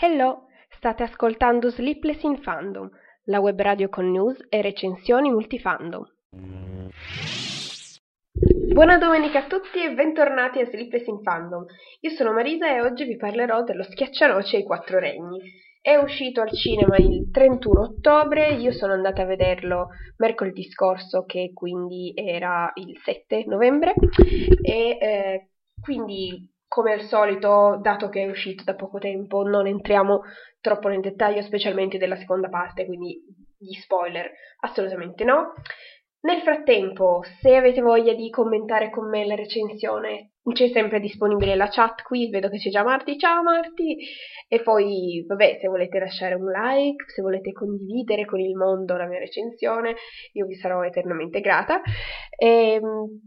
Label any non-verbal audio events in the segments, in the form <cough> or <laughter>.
Hello, state ascoltando Sleepless in Fandom, la web radio con news e recensioni multifandom. Buona domenica a tutti e bentornati a Sleepless in Fandom. Io sono Marisa e oggi vi parlerò dello Schiaccianoce ai Quattro Regni. È uscito al cinema il 31 ottobre, io sono andata a vederlo mercoledì scorso che quindi era il 7 novembre e eh, quindi come al solito, dato che è uscito da poco tempo, non entriamo troppo nel dettaglio, specialmente della seconda parte, quindi gli spoiler assolutamente no. Nel frattempo, se avete voglia di commentare con me la recensione, c'è sempre disponibile la chat qui, vedo che c'è già Marti, ciao Marti! E poi, vabbè, se volete lasciare un like, se volete condividere con il mondo la mia recensione, io vi sarò eternamente grata. E, ehm,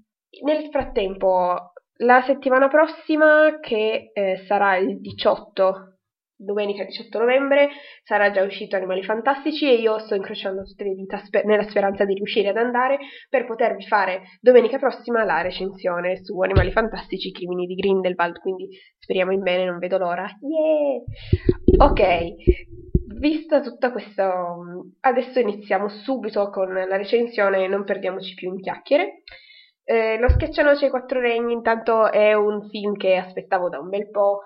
nel frattempo, la settimana prossima, che eh, sarà il 18 domenica 18 novembre sarà già uscito Animali Fantastici e io sto incrociando tutte le dita sper- nella speranza di riuscire ad andare per potervi fare domenica prossima la recensione su Animali Fantastici, Crimini di Grindelwald, quindi speriamo in bene, non vedo l'ora. Yeah! Ok, vista tutta questa... adesso iniziamo subito con la recensione, non perdiamoci più in chiacchiere. Eh, Lo schiaccianoce ai quattro regni intanto è un film che aspettavo da un bel po',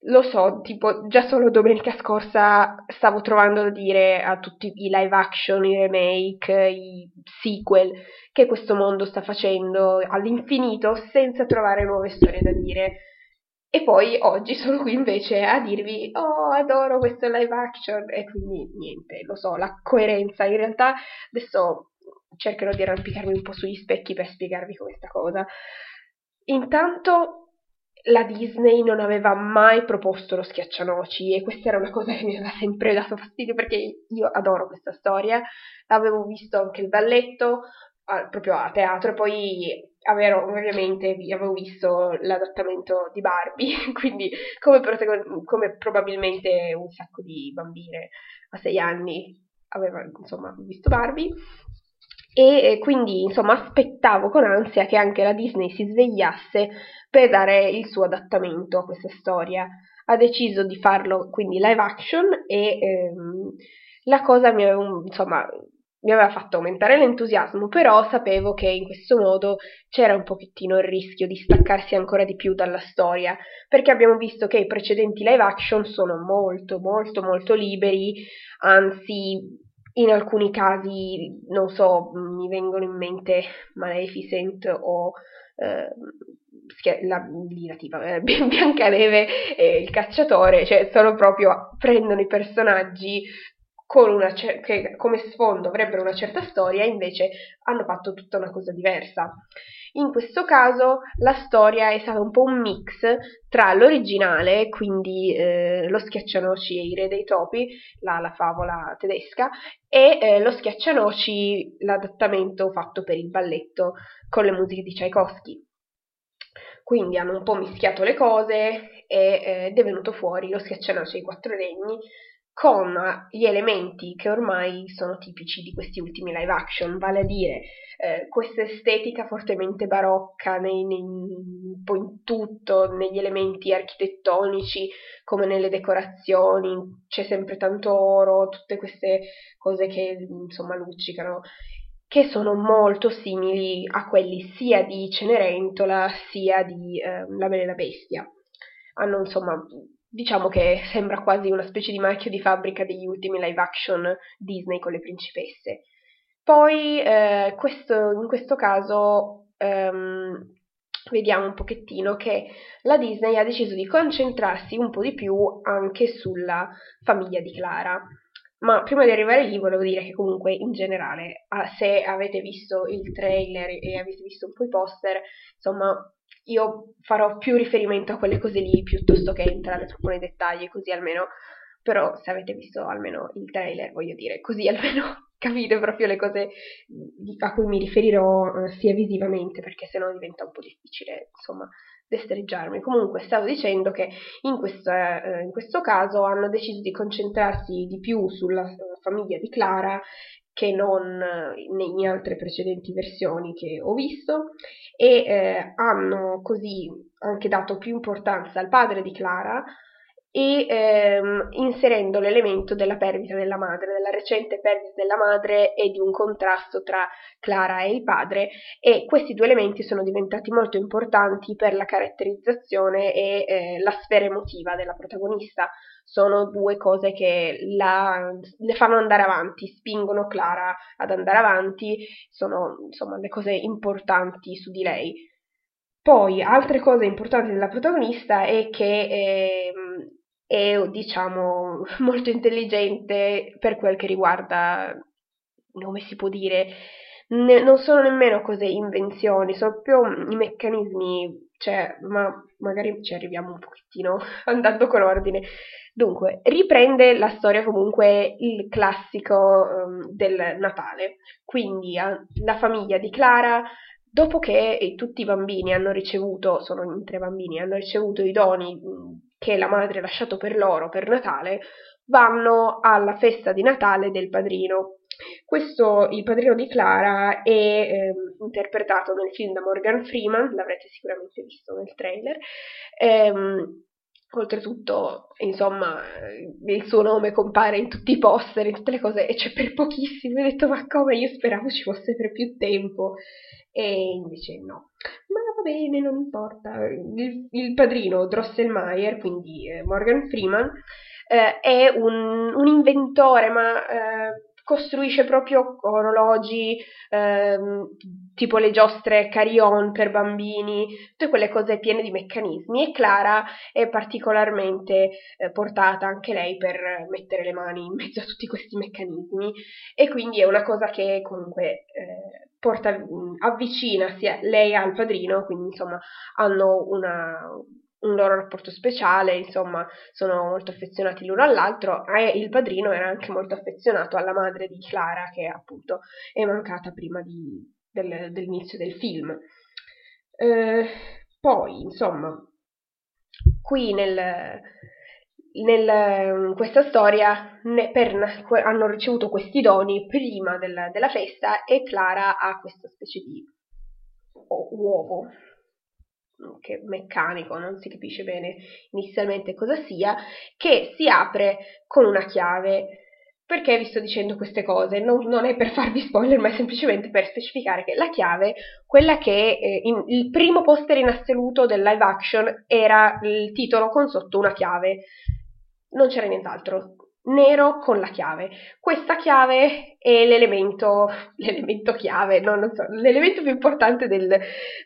lo so, tipo, già solo domenica scorsa stavo trovando da dire a tutti i live action, i remake, i sequel che questo mondo sta facendo all'infinito senza trovare nuove storie da dire. E poi oggi sono qui invece a dirvi, oh, adoro questo live action, e quindi niente, lo so, la coerenza. In realtà adesso cercherò di arrampicarmi un po' sugli specchi per spiegarvi questa cosa. Intanto la Disney non aveva mai proposto lo schiaccianoci e questa era una cosa che mi aveva sempre dato fastidio perché io adoro questa storia, avevo visto anche il balletto a, proprio a teatro e poi avevo, ovviamente avevo visto l'adattamento di Barbie, <laughs> quindi come, protagon- come probabilmente un sacco di bambine a sei anni aveva insomma visto Barbie. E quindi insomma aspettavo con ansia che anche la Disney si svegliasse per dare il suo adattamento a questa storia. Ha deciso di farlo quindi live action e ehm, la cosa mi aveva, insomma, mi aveva fatto aumentare l'entusiasmo, però sapevo che in questo modo c'era un pochettino il rischio di staccarsi ancora di più dalla storia, perché abbiamo visto che i precedenti live action sono molto molto molto liberi, anzi in alcuni casi, non so, mi vengono in mente Maleficent o eh, la, la tipa, eh, <laughs> Biancaneve e il cacciatore, cioè sono proprio, prendono i personaggi una che come sfondo avrebbero una certa storia, invece hanno fatto tutta una cosa diversa. In questo caso la storia è stata un po' un mix tra l'originale, quindi eh, lo schiaccianoci e i re dei topi, la, la favola tedesca, e eh, lo schiaccianoci, l'adattamento fatto per il balletto con le musiche di Tchaikovsky. Quindi hanno un po' mischiato le cose eh, ed è venuto fuori lo schiaccianoci ai quattro regni con gli elementi che ormai sono tipici di questi ultimi live action, vale a dire eh, questa estetica fortemente barocca nei, nei, un po' in tutto, negli elementi architettonici come nelle decorazioni, c'è sempre tanto oro, tutte queste cose che insomma luccicano, che sono molto simili a quelli sia di Cenerentola sia di eh, La Bella la Bestia. Hanno insomma diciamo che sembra quasi una specie di marchio di fabbrica degli ultimi live action Disney con le principesse. Poi eh, questo, in questo caso ehm, vediamo un pochettino che la Disney ha deciso di concentrarsi un po' di più anche sulla famiglia di Clara. Ma prima di arrivare lì volevo dire che comunque in generale, se avete visto il trailer e avete visto un po' i poster, insomma, io farò più riferimento a quelle cose lì piuttosto che entrare troppo nei dettagli, così almeno, però se avete visto almeno il trailer, voglio dire, così <laughs> almeno capite proprio le cose a cui mi riferirò eh, sia visivamente, perché sennò diventa un po' difficile, insomma, destreggiarmi. Comunque stavo dicendo che in, questa, eh, in questo caso hanno deciso di concentrarsi di più sulla famiglia di Clara che non in altre precedenti versioni che ho visto e eh, hanno così anche dato più importanza al padre di Clara e ehm, inserendo l'elemento della perdita della madre, della recente perdita della madre e di un contrasto tra Clara e il padre e questi due elementi sono diventati molto importanti per la caratterizzazione e eh, la sfera emotiva della protagonista. Sono due cose che la, le fanno andare avanti, spingono Clara ad andare avanti, sono insomma le cose importanti su di lei. Poi, altre cose importanti della protagonista è che eh, è diciamo <laughs> molto intelligente per quel che riguarda come si può dire ne, non sono nemmeno cose invenzioni sono proprio i meccanismi cioè ma magari ci arriviamo un pochettino <laughs> andando con ordine. Dunque riprende la storia comunque il classico um, del Natale. Quindi uh, la famiglia di Clara dopo che tutti i bambini hanno ricevuto sono in tre bambini hanno ricevuto i doni che la madre ha lasciato per loro per Natale, vanno alla festa di Natale del padrino. Questo, il padrino di Clara, è eh, interpretato nel film da Morgan Freeman, l'avrete sicuramente visto nel trailer. Ehm, oltretutto, insomma, il suo nome compare in tutti i poster, in tutte le cose, e c'è per pochissimo. Ho detto, ma come? Io speravo ci fosse per più tempo. E invece no. Ma va bene, non importa. Il, il padrino Drosselmeyer, quindi eh, Morgan Freeman, eh, è un, un, inventore, ma eh, costruisce proprio orologi, ehm, tipo le giostre carillon per bambini, tutte quelle cose piene di meccanismi. E Clara è particolarmente eh, portata anche lei per mettere le mani in mezzo a tutti questi meccanismi. E quindi è una cosa che comunque eh, porta, avvicina sia lei al padrino, quindi insomma hanno una, un loro rapporto speciale, insomma, sono molto affezionati l'uno all'altro e il padrino era anche molto affezionato alla madre di Clara che appunto è mancata prima di, del, dell'inizio del film. Eh, poi, insomma, qui nel, nel, in questa storia ne, per, hanno ricevuto questi doni prima del, della festa e Clara ha questa specie di uovo che meccanico, non si capisce bene inizialmente cosa sia, che si apre con una chiave. Perché vi sto dicendo queste cose? Non, non è per farvi spoiler, ma è semplicemente per specificare che la chiave, quella che eh, in, il primo poster in assoluto del live action era il titolo con sotto una chiave. Non c'era nient'altro nero con la chiave. Questa chiave è l'elemento, <laughs> l'elemento chiave, no, non so, l'elemento più importante del,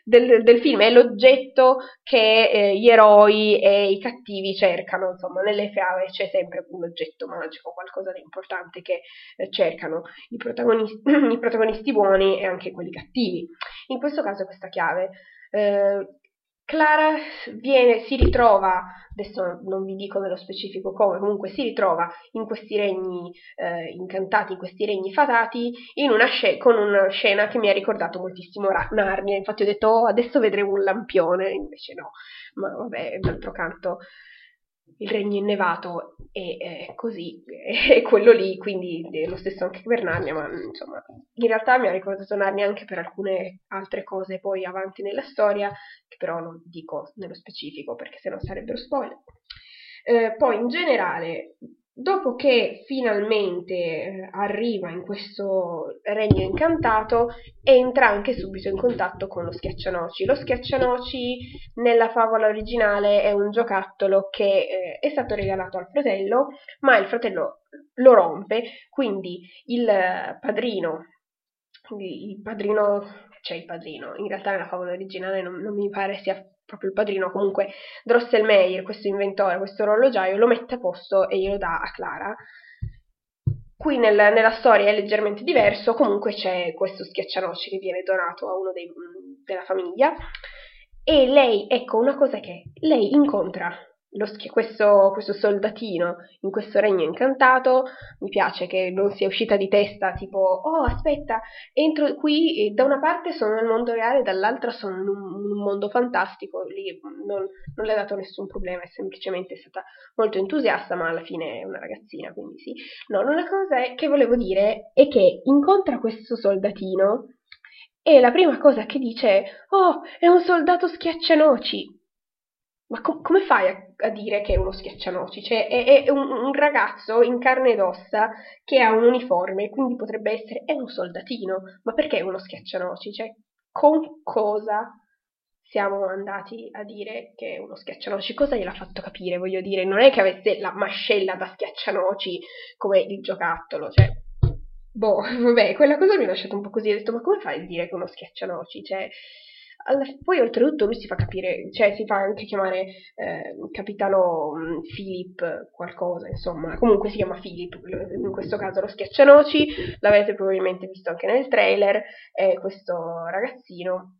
del, del film, è l'oggetto che eh, gli eroi e i cattivi cercano, insomma, nelle fiabe c'è sempre un oggetto magico, qualcosa di importante che eh, cercano i protagonisti, <clears throat> i protagonisti buoni e anche quelli cattivi. In questo caso questa chiave eh, Clara viene, si ritrova, adesso non vi dico nello specifico come, comunque si ritrova in questi regni eh, incantati, in questi regni fatati, una sc- con una scena che mi ha ricordato moltissimo Narnia, infatti ho detto oh, adesso vedremo un lampione, invece no, ma vabbè, d'altro canto il regno innevato è, è così, è quello lì, quindi è lo stesso anche per Narnia, ma insomma, in realtà mi ha ricordato Narnia anche per alcune altre cose poi avanti nella storia, che però non dico nello specifico perché sennò sarebbero spoiler. Eh, poi in generale Dopo che finalmente eh, arriva in questo regno incantato, entra anche subito in contatto con lo schiaccianoci. Lo schiaccianoci nella favola originale è un giocattolo che eh, è stato regalato al fratello, ma il fratello lo rompe, quindi il padrino, il padrino, c'è il padrino, in realtà nella favola originale non, non mi pare sia proprio il padrino, comunque Drosselmeyer, questo inventore, questo orologiaio, lo mette a posto e glielo dà a Clara. qui nel, nella storia è leggermente diverso, comunque c'è questo schiaccianoci che viene donato a uno dei, della famiglia e lei, ecco una cosa che lei incontra schi- questo, questo, soldatino in questo regno incantato, mi piace che non sia uscita di testa tipo, oh aspetta, entro qui, e da una parte sono nel mondo reale, dall'altra sono in un, un mondo fantastico, lì non, non, le ha dato nessun problema, è semplicemente stata molto entusiasta, ma alla fine è una ragazzina, quindi sì. No, una cosa che volevo dire è che incontra questo soldatino e la prima cosa che dice è, oh, è un soldato schiaccianoci. Ma com- come fai a, a, dire che è uno schiaccianoci? Cioè, è, è un, un, ragazzo in carne ed ossa che ha un uniforme, quindi potrebbe essere, è un soldatino. Ma perché è uno schiaccianoci? Cioè, con cosa siamo andati a dire che è uno schiaccianoci? Cosa gliel'ha fatto capire? Voglio dire, non è che avesse la mascella da schiaccianoci come il giocattolo, cioè... Boh, <laughs> vabbè, quella cosa mi ha lasciato un po' così, ho detto, ma come fai a dire che è uno schiaccianoci? Cioè, alla, poi oltretutto lui si fa capire, cioè si fa anche chiamare eh, capitano mm, Philip qualcosa, insomma, comunque si chiama Philip, in questo caso lo schiaccianoci, l'avrete probabilmente visto anche nel trailer, è questo ragazzino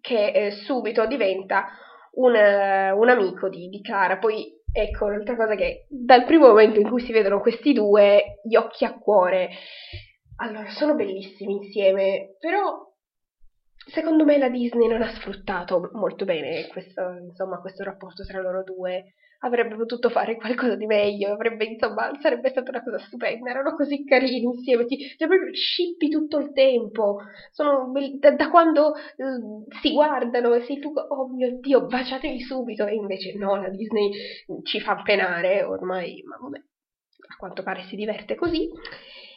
che eh, subito diventa un, un amico di, di Clara, poi ecco un'altra cosa che dal primo momento in cui si vedono questi due, gli occhi a cuore, allora sono bellissimi insieme, però secondo me la Disney non ha sfruttato molto bene questo, insomma, questo rapporto tra loro due. Avrebbe potuto fare qualcosa di meglio, avrebbe, insomma, sarebbe stata una cosa stupenda. Erano così carini insieme, ti, cioè proprio scippi tutto il tempo. Sono, da, da quando uh, si guardano e sei tu, oh mio Dio, baciatevi subito. E invece no, la Disney ci fa penare ormai, ma vabbè, a quanto pare si diverte così.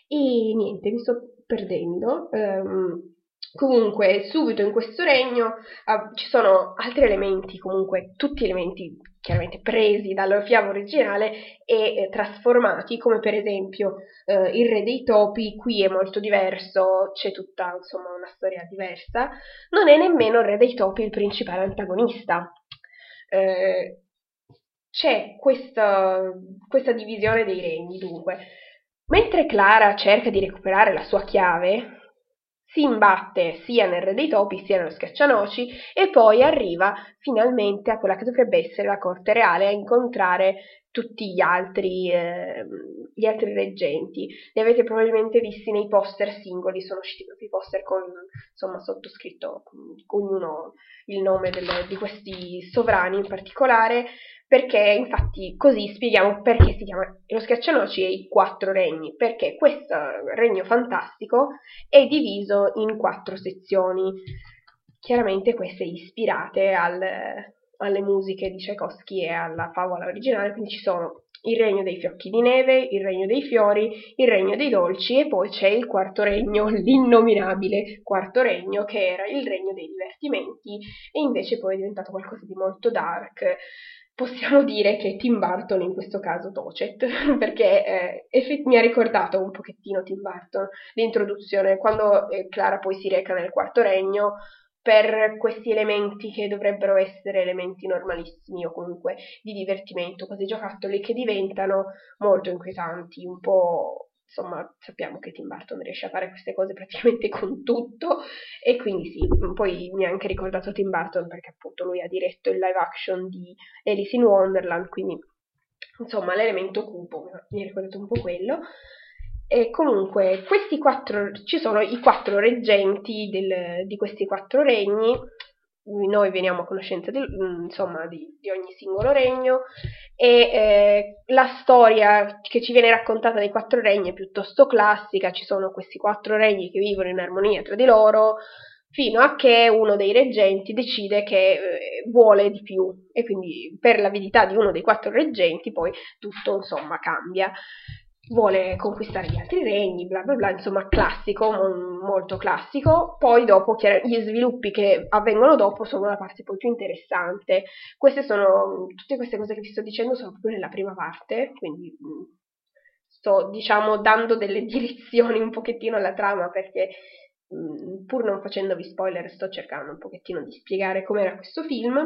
E niente, mi sto perdendo. Um, Comunque, subito in questo regno uh, ci sono altri elementi, comunque tutti elementi chiaramente presi dalla fiaba originale e eh, trasformati, come per esempio eh, il re dei topi, qui è molto diverso, c'è tutta insomma una storia diversa, non è nemmeno il re dei topi il principale antagonista. Eh, c'è questa, questa divisione dei regni, dunque. Mentre Clara cerca di recuperare la sua chiave, si imbatte sia nel Re dei Topi sia nello Schiaccianoci e poi arriva finalmente a quella che dovrebbe essere la corte reale a incontrare tutti gli altri, eh, gli altri reggenti. Li avete probabilmente visti nei poster singoli, sono usciti proprio i poster con insomma sottoscritto ognuno il nome del, di questi sovrani in particolare perché infatti così spieghiamo perché si chiama lo schiaccianoci e i quattro regni, perché questo regno fantastico è diviso in quattro sezioni, chiaramente queste ispirate al, alle musiche di Tchaikovsky e alla favola originale, quindi ci sono il regno dei fiocchi di neve, il regno dei fiori, il regno dei dolci e poi c'è il quarto regno, <laughs> l'innominabile quarto regno che era il regno dei divertimenti. E invece poi è diventato qualcosa di molto dark, possiamo dire che Tim Burton in questo caso Tocet, <laughs> perché eh, effett- mi ha ricordato un pochettino Tim Burton l'introduzione, quando eh, Clara poi si reca nel quarto regno per questi elementi che dovrebbero essere elementi normalissimi o comunque di divertimento, questi giocattoli che diventano molto inquietanti, un po' insomma sappiamo che Tim Burton riesce a fare queste cose praticamente <laughs> con tutto e quindi sì, poi mi ha anche ricordato Tim Burton perché appunto lui ha diretto il live action di Alice in Wonderland, quindi insomma l'elemento cupo mi ha ricordato un po' quello. E comunque questi quattro, ci sono i quattro reggenti del, di questi quattro regni noi veniamo a conoscenza di, mm, insomma, di, di, ogni singolo regno e eh, la storia che ci viene raccontata dei quattro regni è piuttosto classica, ci sono questi quattro regni che vivono in armonia tra di loro fino a che uno dei reggenti decide che eh, vuole di più e quindi per l'avidità di uno dei quattro reggenti poi tutto insomma cambia vuole conquistare gli altri regni, bla bla bla, insomma classico, molto classico. Poi dopo gli sviluppi che avvengono dopo sono la parte poi più interessante. Queste sono, tutte queste cose che vi sto dicendo sono proprio nella prima parte, quindi sto diciamo dando delle <laughs> direzioni un pochettino alla trama perché Mm, pur non facendovi spoiler, sto cercando un pochettino di spiegare com'era questo film.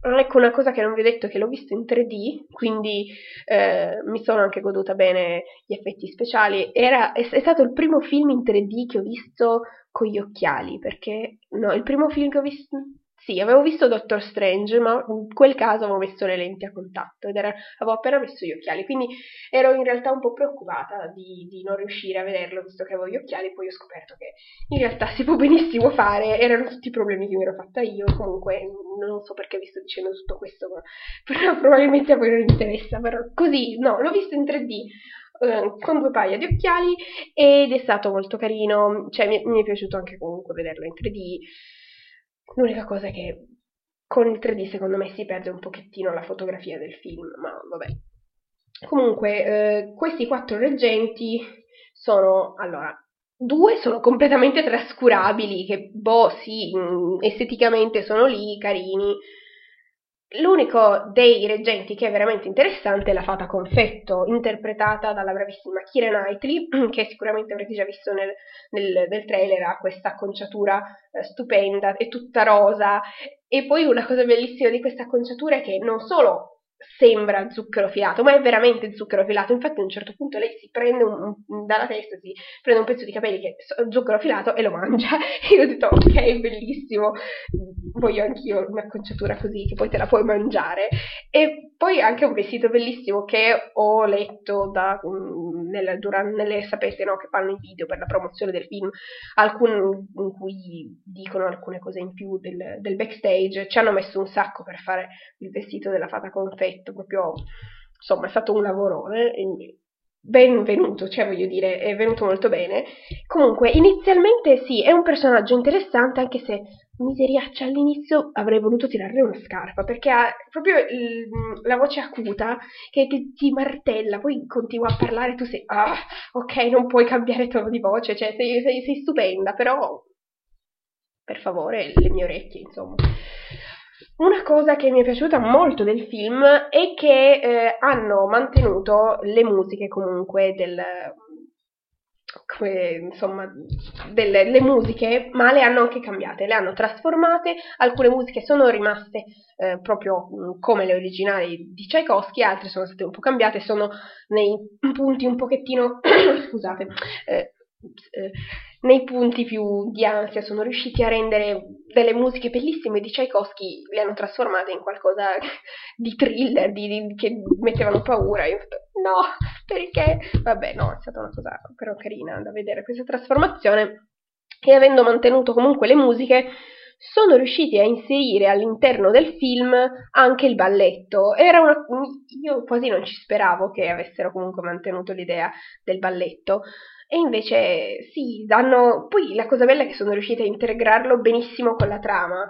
Ecco una cosa che non vi ho detto che l'ho visto in 3D, quindi eh, mi sono anche goduta bene gli effetti speciali. Era, è, è, stato il primo film in 3D che ho visto con gli occhiali, perché no, il primo film che ho visto sì, avevo visto Doctor Strange, ma in quel caso avevo messo le lenti a contatto ed era, avevo appena messo gli occhiali, quindi ero in realtà un po' preoccupata di, di, non riuscire a vederlo visto che avevo gli occhiali, poi ho scoperto che in realtà si può benissimo fare, erano tutti i problemi che mi ero fatta io, comunque non so perché vi sto dicendo tutto questo, però <laughs> probabilmente a voi non interessa, però così, no, l'ho visto in 3D, eh, con due paia di occhiali ed è stato molto carino, cioè mi, mi, è piaciuto anche comunque vederlo in 3D. L'unica cosa è che con il 3D secondo me si perde un pochettino la fotografia del film, ma vabbè. Comunque, eh, questi quattro reggenti sono, allora, due sono completamente trascurabili, che boh, sì, mm, esteticamente sono lì, carini, L'unico dei reggenti che è veramente interessante è la fata confetto, interpretata dalla bravissima Kira Knightley, <clears throat> che sicuramente avrete già visto nel, nel, nel trailer, ha questa acconciatura eh, stupenda, è tutta rosa. E poi una cosa bellissima di questa acconciatura è che non solo sembra zucchero filato, ma è veramente zucchero filato. Infatti, a un certo punto lei si prende un, dalla testa, si prende un pezzo di capelli che è zucchero filato e lo mangia. E <laughs> io ho detto, ok, bellissimo, voglio anch'io un'acconciatura così che poi te la puoi mangiare. E poi anche un vestito bellissimo che ho letto da, um, nella, durante, nelle, sapete, no, che fanno i video per la promozione del film, alcuni in cui dicono alcune cose in più del, del backstage. Ci hanno messo un sacco per fare il vestito della fata confetto, proprio insomma è stato un lavorone benvenuto, cioè voglio dire, è venuto molto bene. Comunque, inizialmente sì, è un personaggio interessante, anche se miseriaccia all'inizio avrei voluto tirarle una scarpa, perché ha proprio il, la voce acuta che ti, ti, martella, poi continua a parlare, tu sei, ah, ok, non puoi cambiare tono di voce, cioè sei, sei, sei stupenda, però per favore, le mie orecchie, insomma. Una cosa che mi è piaciuta molto del film è che eh, hanno mantenuto le musiche comunque del, come, insomma, delle le musiche, ma le hanno anche cambiate, le hanno trasformate, alcune musiche sono rimaste eh, proprio mm, come le originali di Tchaikovsky, altre sono state un po' cambiate, sono nei punti un pochettino, <coughs> scusate, eh, eh, nei punti più di ansia sono riusciti a rendere delle musiche bellissime di Tchaikovsky, le hanno trasformate in qualcosa <laughs> di thriller, di, di, che mettevano paura. Io ho detto, no, perché? Vabbè, no, è stata una cosa però carina da vedere questa trasformazione. E avendo mantenuto comunque le musiche, sono riusciti a inserire all'interno del film anche il balletto. Una... Io quasi non ci speravo che avessero comunque mantenuto l'idea del balletto. E invece sì, danno... Poi la cosa bella è che sono riusciti a integrarlo benissimo con la trama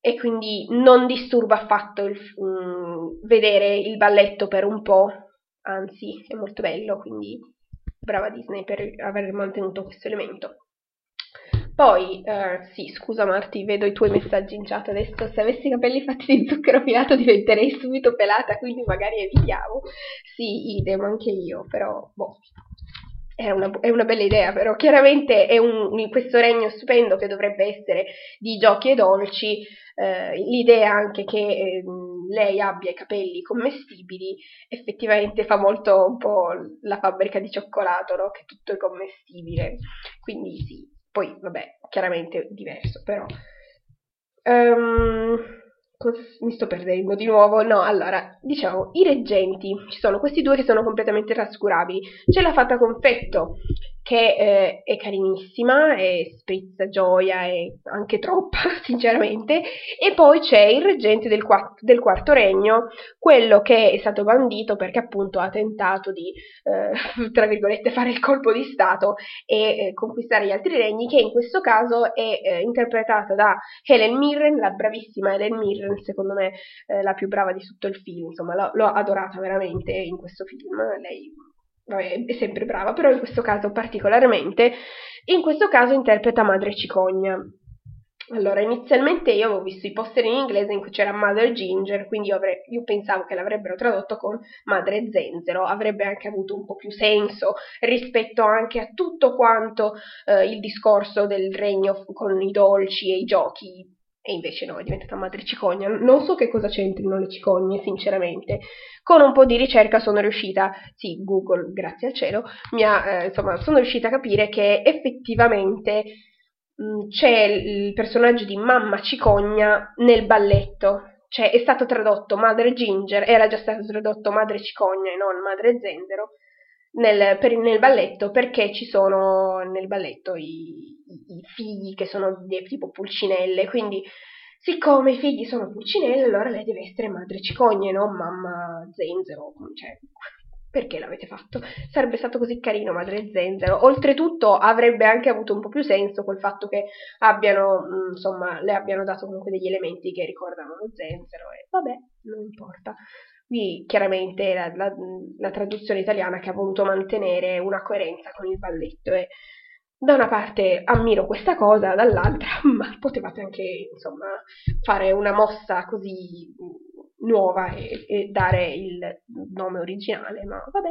e quindi non disturba affatto il, um, vedere il balletto per un po', anzi è molto bello, quindi brava Disney per aver mantenuto questo elemento. Poi, eh, sì, scusa Marti, vedo i tuoi messaggi in chat adesso, se avessi i capelli fatti di zucchero filato diventerei subito pelata, quindi magari evitiamo. Sì, idem, anche io, però, boh, è una, è una, bella idea, però chiaramente è un, questo regno stupendo che dovrebbe essere di giochi e dolci, eh, l'idea anche che eh, lei abbia i capelli commestibili effettivamente fa molto un po' la fabbrica di cioccolato, no? che tutto è commestibile, quindi sì, poi vabbè, chiaramente diverso, però... Um, mi sto perdendo di nuovo. No, allora, diciamo, i reggenti, ci sono questi due che sono completamente trascurabili. C'è la fata confetto, che eh, è carinissima, e sprizza gioia e anche troppa, <laughs> sinceramente, e poi c'è il reggente del, quatt- del, quarto regno, quello che è stato bandito perché appunto ha tentato di, eh, <laughs> tra virgolette, fare il colpo di Stato e eh, conquistare gli altri regni, che in questo caso è eh, interpretata da Helen Mirren, la bravissima Helen Mirren, secondo me eh, la più brava di tutto il film, insomma l'ho, l'ho adorata veramente in questo film, lei vabbè, è sempre brava, però in questo caso particolarmente, in questo caso interpreta Madre Cicogna. Allora, inizialmente io avevo visto i poster in inglese in cui c'era Mother Ginger, quindi io, avrei, io, pensavo che l'avrebbero tradotto con Madre Zenzero, avrebbe anche avuto un po' più senso rispetto anche a tutto quanto eh, il discorso del regno con i dolci e i giochi, e invece no, è diventata Madre Cicogna. Non so che cosa c'entrino le cicogne, sinceramente. Con un po' di ricerca sono riuscita, sì, Google, grazie al cielo, ha, eh, insomma, sono riuscita a capire che effettivamente Mm, c'è il personaggio di Mamma Cicogna nel balletto, cioè è stato tradotto Madre Ginger, era già stato tradotto Madre Cicogna e non Madre Zenzero nel, per, nel balletto perché ci sono nel balletto i, i figli che sono di, tipo pulcinelle, quindi siccome i figli sono pulcinelle allora lei deve essere Madre Cicogna e non Mamma Zenzero, cioè perché l'avete fatto? Sarebbe stato così carino Madre Zenzero. Oltretutto avrebbe anche avuto un po' più senso col fatto che abbiano, mm, insomma, le abbiano dato comunque degli elementi che ricordano lo Zenzero e vabbè, non importa. Qui chiaramente la, la, la traduzione italiana che ha voluto mantenere una coerenza con il balletto e da una parte ammiro questa cosa, dall'altra, <laughs> ma potevate anche, insomma, fare una mossa così nuova e, e dare il nome originale, ma vabbè.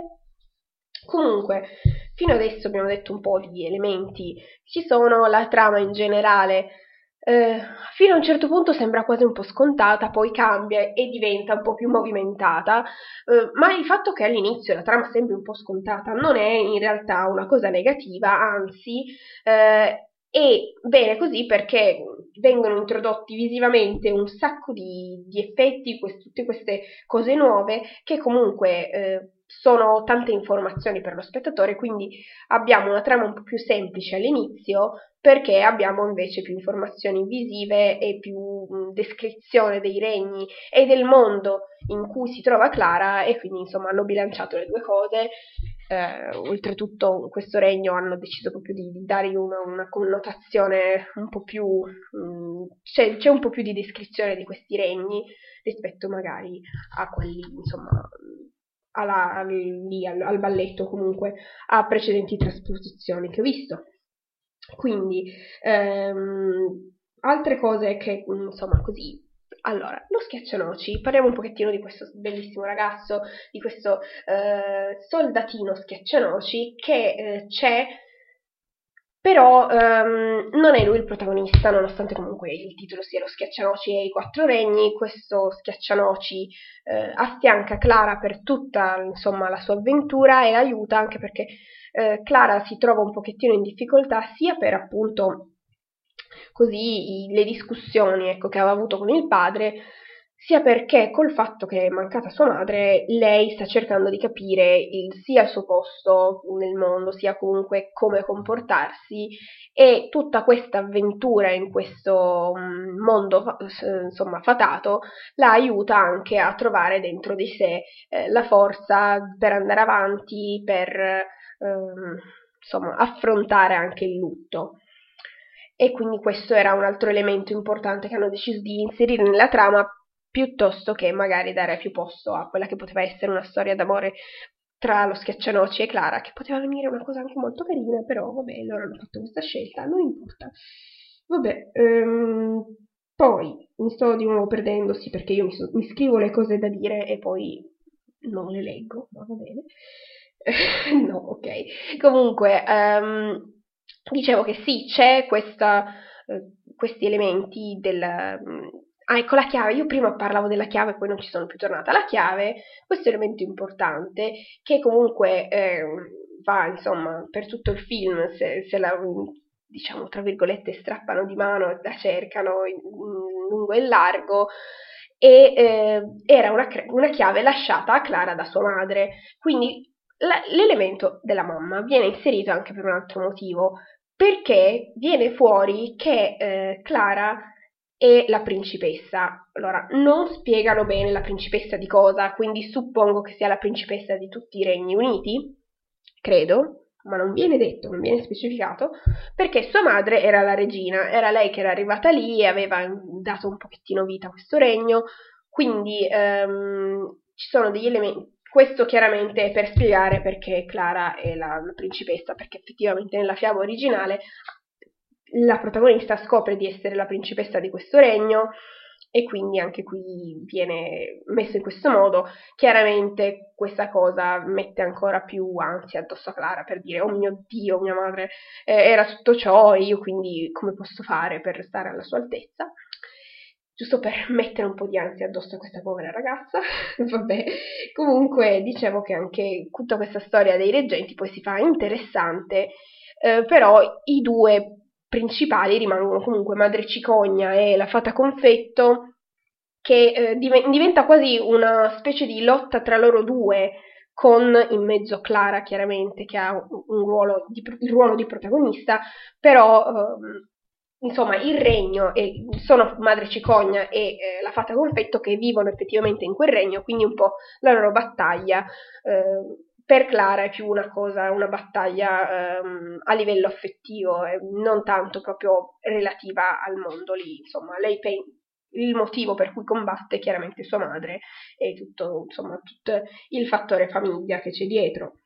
Comunque, fino adesso abbiamo detto un po' di elementi, ci sono la trama in generale, eh, fino a un certo punto sembra quasi un po' scontata, poi cambia e diventa un po' più movimentata, eh, ma il fatto che all'inizio la trama sembri un po' scontata non è in realtà una cosa negativa, anzi eh, è bene così perché vengono introdotti visivamente un sacco di, di effetti, quest- tutte queste cose nuove che comunque eh, sono tante informazioni per lo spettatore, quindi abbiamo una trama un po' più semplice all'inizio perché abbiamo invece più informazioni visive e più mh, descrizione dei regni e del mondo in cui si trova Clara e quindi insomma hanno bilanciato le due cose. Eh, oltretutto questo regno hanno deciso proprio di, di dargli una, una, connotazione un po' più mh, c'è, c'è, un po' più di descrizione di questi regni rispetto magari a quelli insomma alla, lì, al, al balletto comunque a precedenti trasposizioni che ho visto. Quindi ehm, altre cose che insomma così. Allora, lo schiaccianoci, parliamo un pochettino di questo bellissimo ragazzo, di questo eh, soldatino schiaccianoci che eh, c'è, però ehm, non è lui il protagonista, nonostante comunque il titolo sia lo schiaccianoci e i quattro regni, questo schiaccianoci eh, affianca Clara per tutta insomma, la sua avventura e l'aiuta anche perché eh, Clara si trova un pochettino in difficoltà sia per appunto così le discussioni ecco, che aveva avuto con il padre, sia perché col fatto che è mancata sua madre, lei sta cercando di capire il, sia il suo posto nel mondo, sia comunque come comportarsi e tutta questa avventura in questo mm, mondo insomma fatato la aiuta anche a trovare dentro di sé eh, la forza per andare avanti, per eh, insomma affrontare anche il lutto. E quindi questo era un altro elemento importante che hanno deciso di inserire nella trama piuttosto che magari dare più posto a quella che poteva essere una storia d'amore tra lo schiaccianoci e Clara, che poteva venire una cosa anche molto carina, però vabbè, loro hanno fatto questa scelta, non importa. Vabbè, um, poi mi sto di nuovo perdendosi perché io mi, so, mi, scrivo le cose da dire e poi non le leggo, ma va bene. <laughs> no, ok. Comunque, um, dicevo che sì, c'è questa, eh, questi elementi del... Ah, ecco la chiave, io prima parlavo della chiave, poi non ci sono più tornata. La chiave, questo elemento importante, che comunque eh, va, insomma, per tutto il film, se, se la, diciamo, tra virgolette, strappano di mano e la cercano in, in lungo e largo, e eh, era una, una, chiave lasciata a Clara da sua madre. Quindi la, l'elemento della mamma viene inserito anche per un altro motivo, perché viene fuori che eh, Clara è la principessa. Allora, non spiegano bene la principessa di cosa, quindi suppongo che sia la principessa di tutti i Regni Uniti, credo, ma non viene detto, non viene specificato, perché sua madre era la regina, era lei che era arrivata lì e aveva dato un pochettino vita a questo regno, quindi ehm, ci sono degli elementi questo chiaramente è per spiegare perché Clara è la, la principessa, perché effettivamente nella fiaba originale la protagonista scopre di essere la principessa di questo regno e quindi anche qui viene messo in questo modo. Chiaramente questa cosa mette ancora più ansia addosso a Clara per dire oh mio Dio, mia madre eh, era tutto ciò e io quindi come posso fare per stare alla sua altezza? Giusto per mettere un po' di ansia addosso a questa povera ragazza. <laughs> Vabbè, comunque dicevo che anche tutta questa storia dei reggenti poi si fa interessante, eh, però i due principali rimangono comunque Madre Cicogna e la Fata Confetto, che eh, div- diventa quasi una specie di lotta tra loro due, con in mezzo Clara chiaramente che ha un ruolo di, il ruolo di protagonista, però ehm, insomma il regno e sono Madre Cicogna e eh, la Fata Confetto che vivono effettivamente in quel regno, quindi un po' la loro battaglia eh, per Clara è più una cosa, una battaglia ehm, a livello affettivo e non tanto proprio relativa al mondo lì, insomma, pe- il motivo per cui combatte chiaramente sua madre e tutto, insomma, tutto il fattore famiglia che c'è dietro.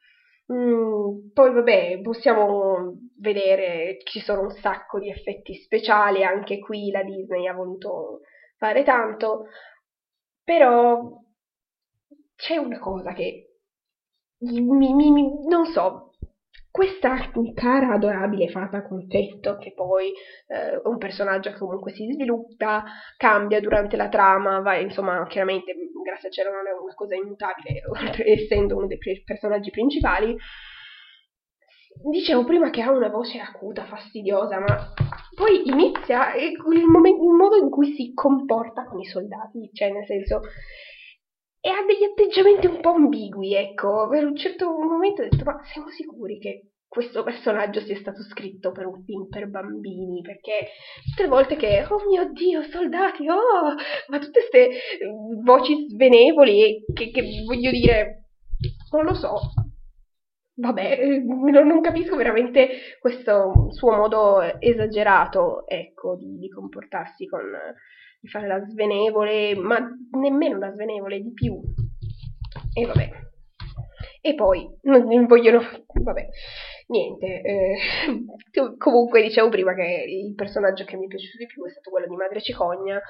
Mm, poi vabbè, possiamo vedere ci sono un sacco di effetti speciali, anche qui la Disney ha voluto fare tanto, però c'è una cosa che mi, mi, mi, non so, questa cara, adorabile fata confetto, che poi eh, un personaggio che comunque si sviluppa, cambia durante la trama, va, insomma, chiaramente, grazie a cielo non è una cosa immutabile, <laughs> essendo uno dei personaggi principali. Dicevo prima che ha una voce acuta, fastidiosa, ma poi inizia il, momento, il modo in cui si comporta con i soldati, cioè nel senso e ha degli atteggiamenti un po' ambigui, ecco. Per un certo momento ho detto, ma siamo sicuri che questo personaggio sia stato scritto per un film per bambini, perché tutte le volte che, oh mio Dio, soldati, oh, ma tutte queste voci svenevoli che, che voglio dire, non lo so, vabbè, non, non, capisco veramente questo suo modo esagerato, ecco, di, di comportarsi con, di fare la svenevole, ma nemmeno la svenevole, di più. E vabbè. E poi, non vogliono, vabbè, niente. Eh, <laughs> comunque dicevo prima che il personaggio che mi è piaciuto di più è stato quello di Madre Cicogna,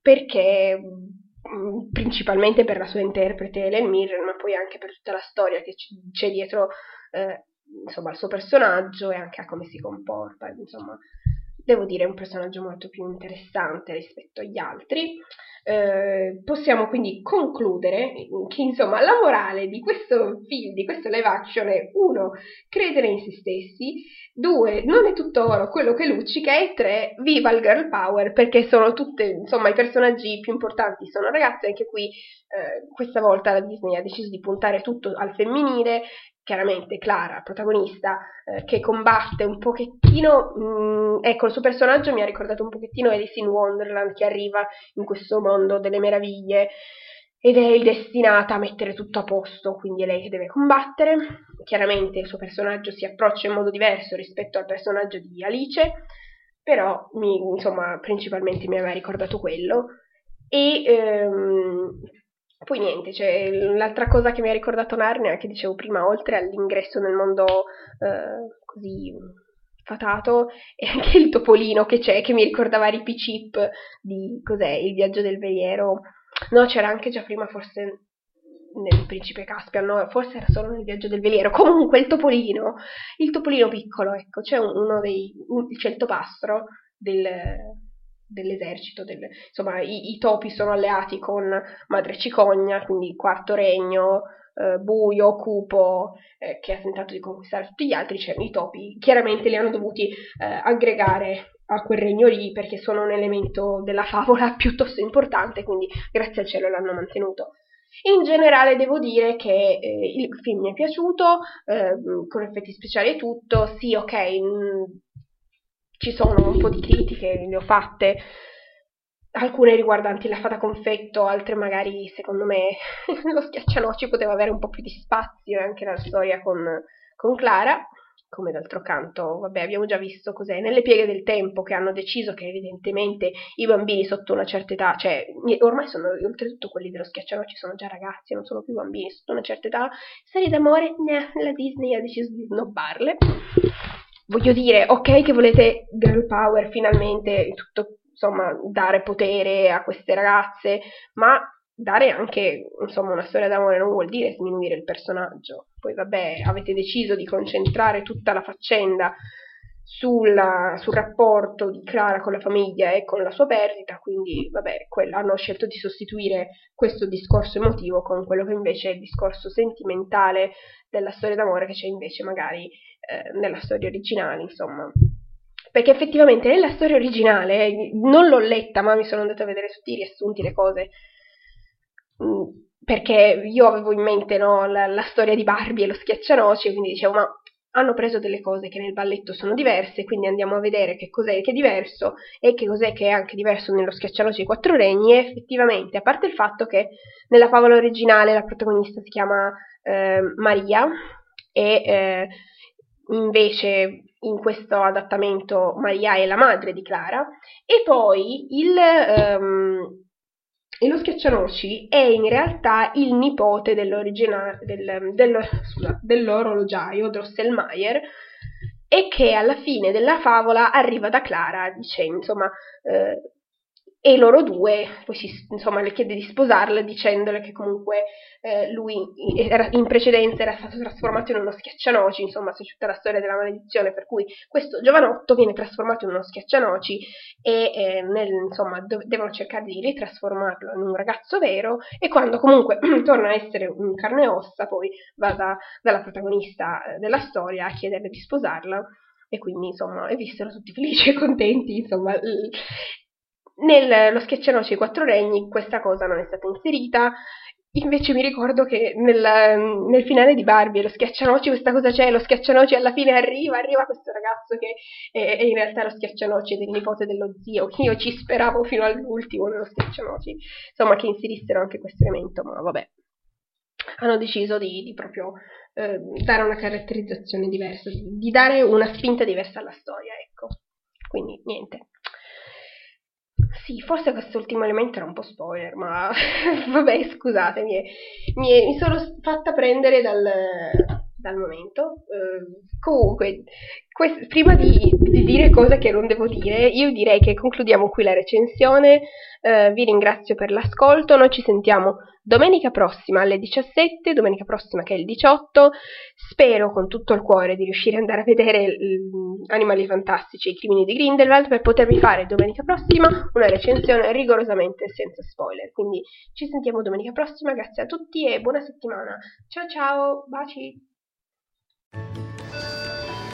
perché mm, principalmente per la sua interprete Ellen Mirren, ma poi anche per tutta la storia che c'è dietro, eh, insomma, al suo personaggio e anche a come si comporta, insomma, devo dire, è un personaggio molto più interessante rispetto agli altri. Eh, possiamo quindi concludere che insomma la morale di questo film, di questo live action è uno, credere in se stessi, due, non è tutto oro quello che luccica e tre, viva il girl power perché sono tutte, insomma i personaggi più importanti sono ragazze, anche qui eh, questa volta la Disney ha deciso di puntare tutto al femminile chiaramente Clara, protagonista, eh, che combatte un pochettino, mh, mm, ecco, il suo personaggio mi ha ricordato un pochettino Alice in Wonderland che arriva in questo mondo delle meraviglie ed è destinata a mettere tutto a posto, quindi è lei che deve combattere. Chiaramente il suo personaggio si approccia in modo diverso rispetto al personaggio di Alice, però mi, insomma, principalmente mi aveva ricordato quello. E ehm, poi niente, cioè, l'altra cosa che mi ha ricordato Narnia, che dicevo prima, oltre all'ingresso nel mondo eh, così fatato, è anche il topolino che c'è, che mi ricordava Rippy Chip di, cos'è, Il viaggio del veliero. No, c'era anche già prima, forse nel Principe Caspian, no, forse era solo nel viaggio del veliero. Comunque il topolino, il topolino piccolo, ecco, c'è uno dei, c'è il topastro del, dell'esercito, del, insomma i, i, topi sono alleati con Madre Cicogna, quindi Quarto Regno, eh, buio, cupo, eh, che ha tentato di conquistare tutti gli altri, cioè i topi chiaramente li hanno dovuti eh, aggregare a quel regno lì perché sono un elemento della favola <laughs> piuttosto importante, quindi grazie al cielo l'hanno mantenuto. In generale devo dire che eh, il film mi è piaciuto, eh, con effetti speciali e tutto, sì ok, mh, ci sono un po' di critiche, le ho fatte, alcune riguardanti la fata confetto, altre magari secondo me <laughs> lo schiaccianoci poteva avere un po' più di spazio e anche la storia con, con Clara, come d'altro canto, vabbè, abbiamo già visto cos'è, nelle pieghe del tempo che hanno deciso che evidentemente i bambini sotto una certa età, cioè ormai sono, oltretutto quelli dello schiaccianoci sono già ragazzi, non sono più bambini sotto una certa età, serie d'amore, nah, la Disney ha deciso di snobbarle voglio dire, ok che volete girl power finalmente, tutto, insomma, dare potere a queste ragazze, ma dare anche, insomma, una storia d'amore non vuol dire sminuire il personaggio. Poi vabbè, avete deciso di concentrare tutta la faccenda sulla, sul rapporto di Clara con la famiglia e con la sua perdita, quindi vabbè, quella, hanno scelto di sostituire questo discorso emotivo con quello che invece è il discorso sentimentale della storia d'amore che c'è invece magari eh, nella storia originale, insomma. Perché effettivamente nella storia originale, non l'ho letta, ma mi sono andata a vedere tutti i riassunti, le cose, mm, perché io avevo in mente no, la, la, storia di Barbie e lo schiaccianoci, quindi dicevo, ma hanno preso delle cose che nel balletto sono diverse, quindi andiamo a vedere che cos'è che è diverso e che cos'è che è anche diverso nello schiaccianoci dei quattro regni e effettivamente, a parte il fatto che nella favola originale la protagonista si chiama eh, Maria e eh, invece in questo adattamento Maria è la madre di Clara. E poi il, um, lo Schiaccianoci è in realtà il nipote del, dello, scusa, dell'orologiaio Drosselmeier e che alla fine della favola arriva da Clara dicendo, insomma, eh, e loro due poi si, insomma, le chiede di sposarla dicendole che comunque eh, lui era, in precedenza era stato trasformato in uno schiaccianoci, insomma c'è tutta la storia della maledizione per cui questo giovanotto viene trasformato in uno schiaccianoci e eh, nel, insomma do, devono cercare di ritrasformarlo in un ragazzo vero e quando comunque <clears throat> torna a essere un carne e ossa poi va da, dalla protagonista eh, della storia a chiederle di sposarla e quindi insomma e vissero tutti felici e contenti insomma nello schiaccianoci ai quattro regni questa cosa non è stata inserita, invece mi ricordo che nel, nel finale di Barbie lo schiaccianoci questa cosa c'è, lo schiaccianoci alla fine arriva, arriva questo ragazzo che è, è in realtà lo schiaccianoci del nipote dello zio, io ci speravo fino all'ultimo nello schiaccianoci, insomma che inserissero anche questo elemento, ma vabbè, hanno deciso di, di proprio eh, dare una caratterizzazione diversa, di dare una spinta diversa alla storia, ecco, quindi niente. Sì, forse quest'ultimo elemento era un po' spoiler, ma <laughs> vabbè, scusatemi, mi, mi sono fatta prendere dal, dal momento. Uh, comunque, quest- prima di, di, dire cose che non devo dire, io direi che concludiamo qui la recensione. Uh, vi ringrazio per l'ascolto. Noi ci sentiamo domenica prossima alle 17, domenica prossima che è il 18. Spero con tutto il cuore di riuscire ad andare a vedere l- Animali Fantastici e i crimini di Grindelwald per potervi fare domenica prossima una recensione rigorosamente senza spoiler. Quindi ci sentiamo domenica prossima. Grazie a tutti e buona settimana. Ciao ciao, baci!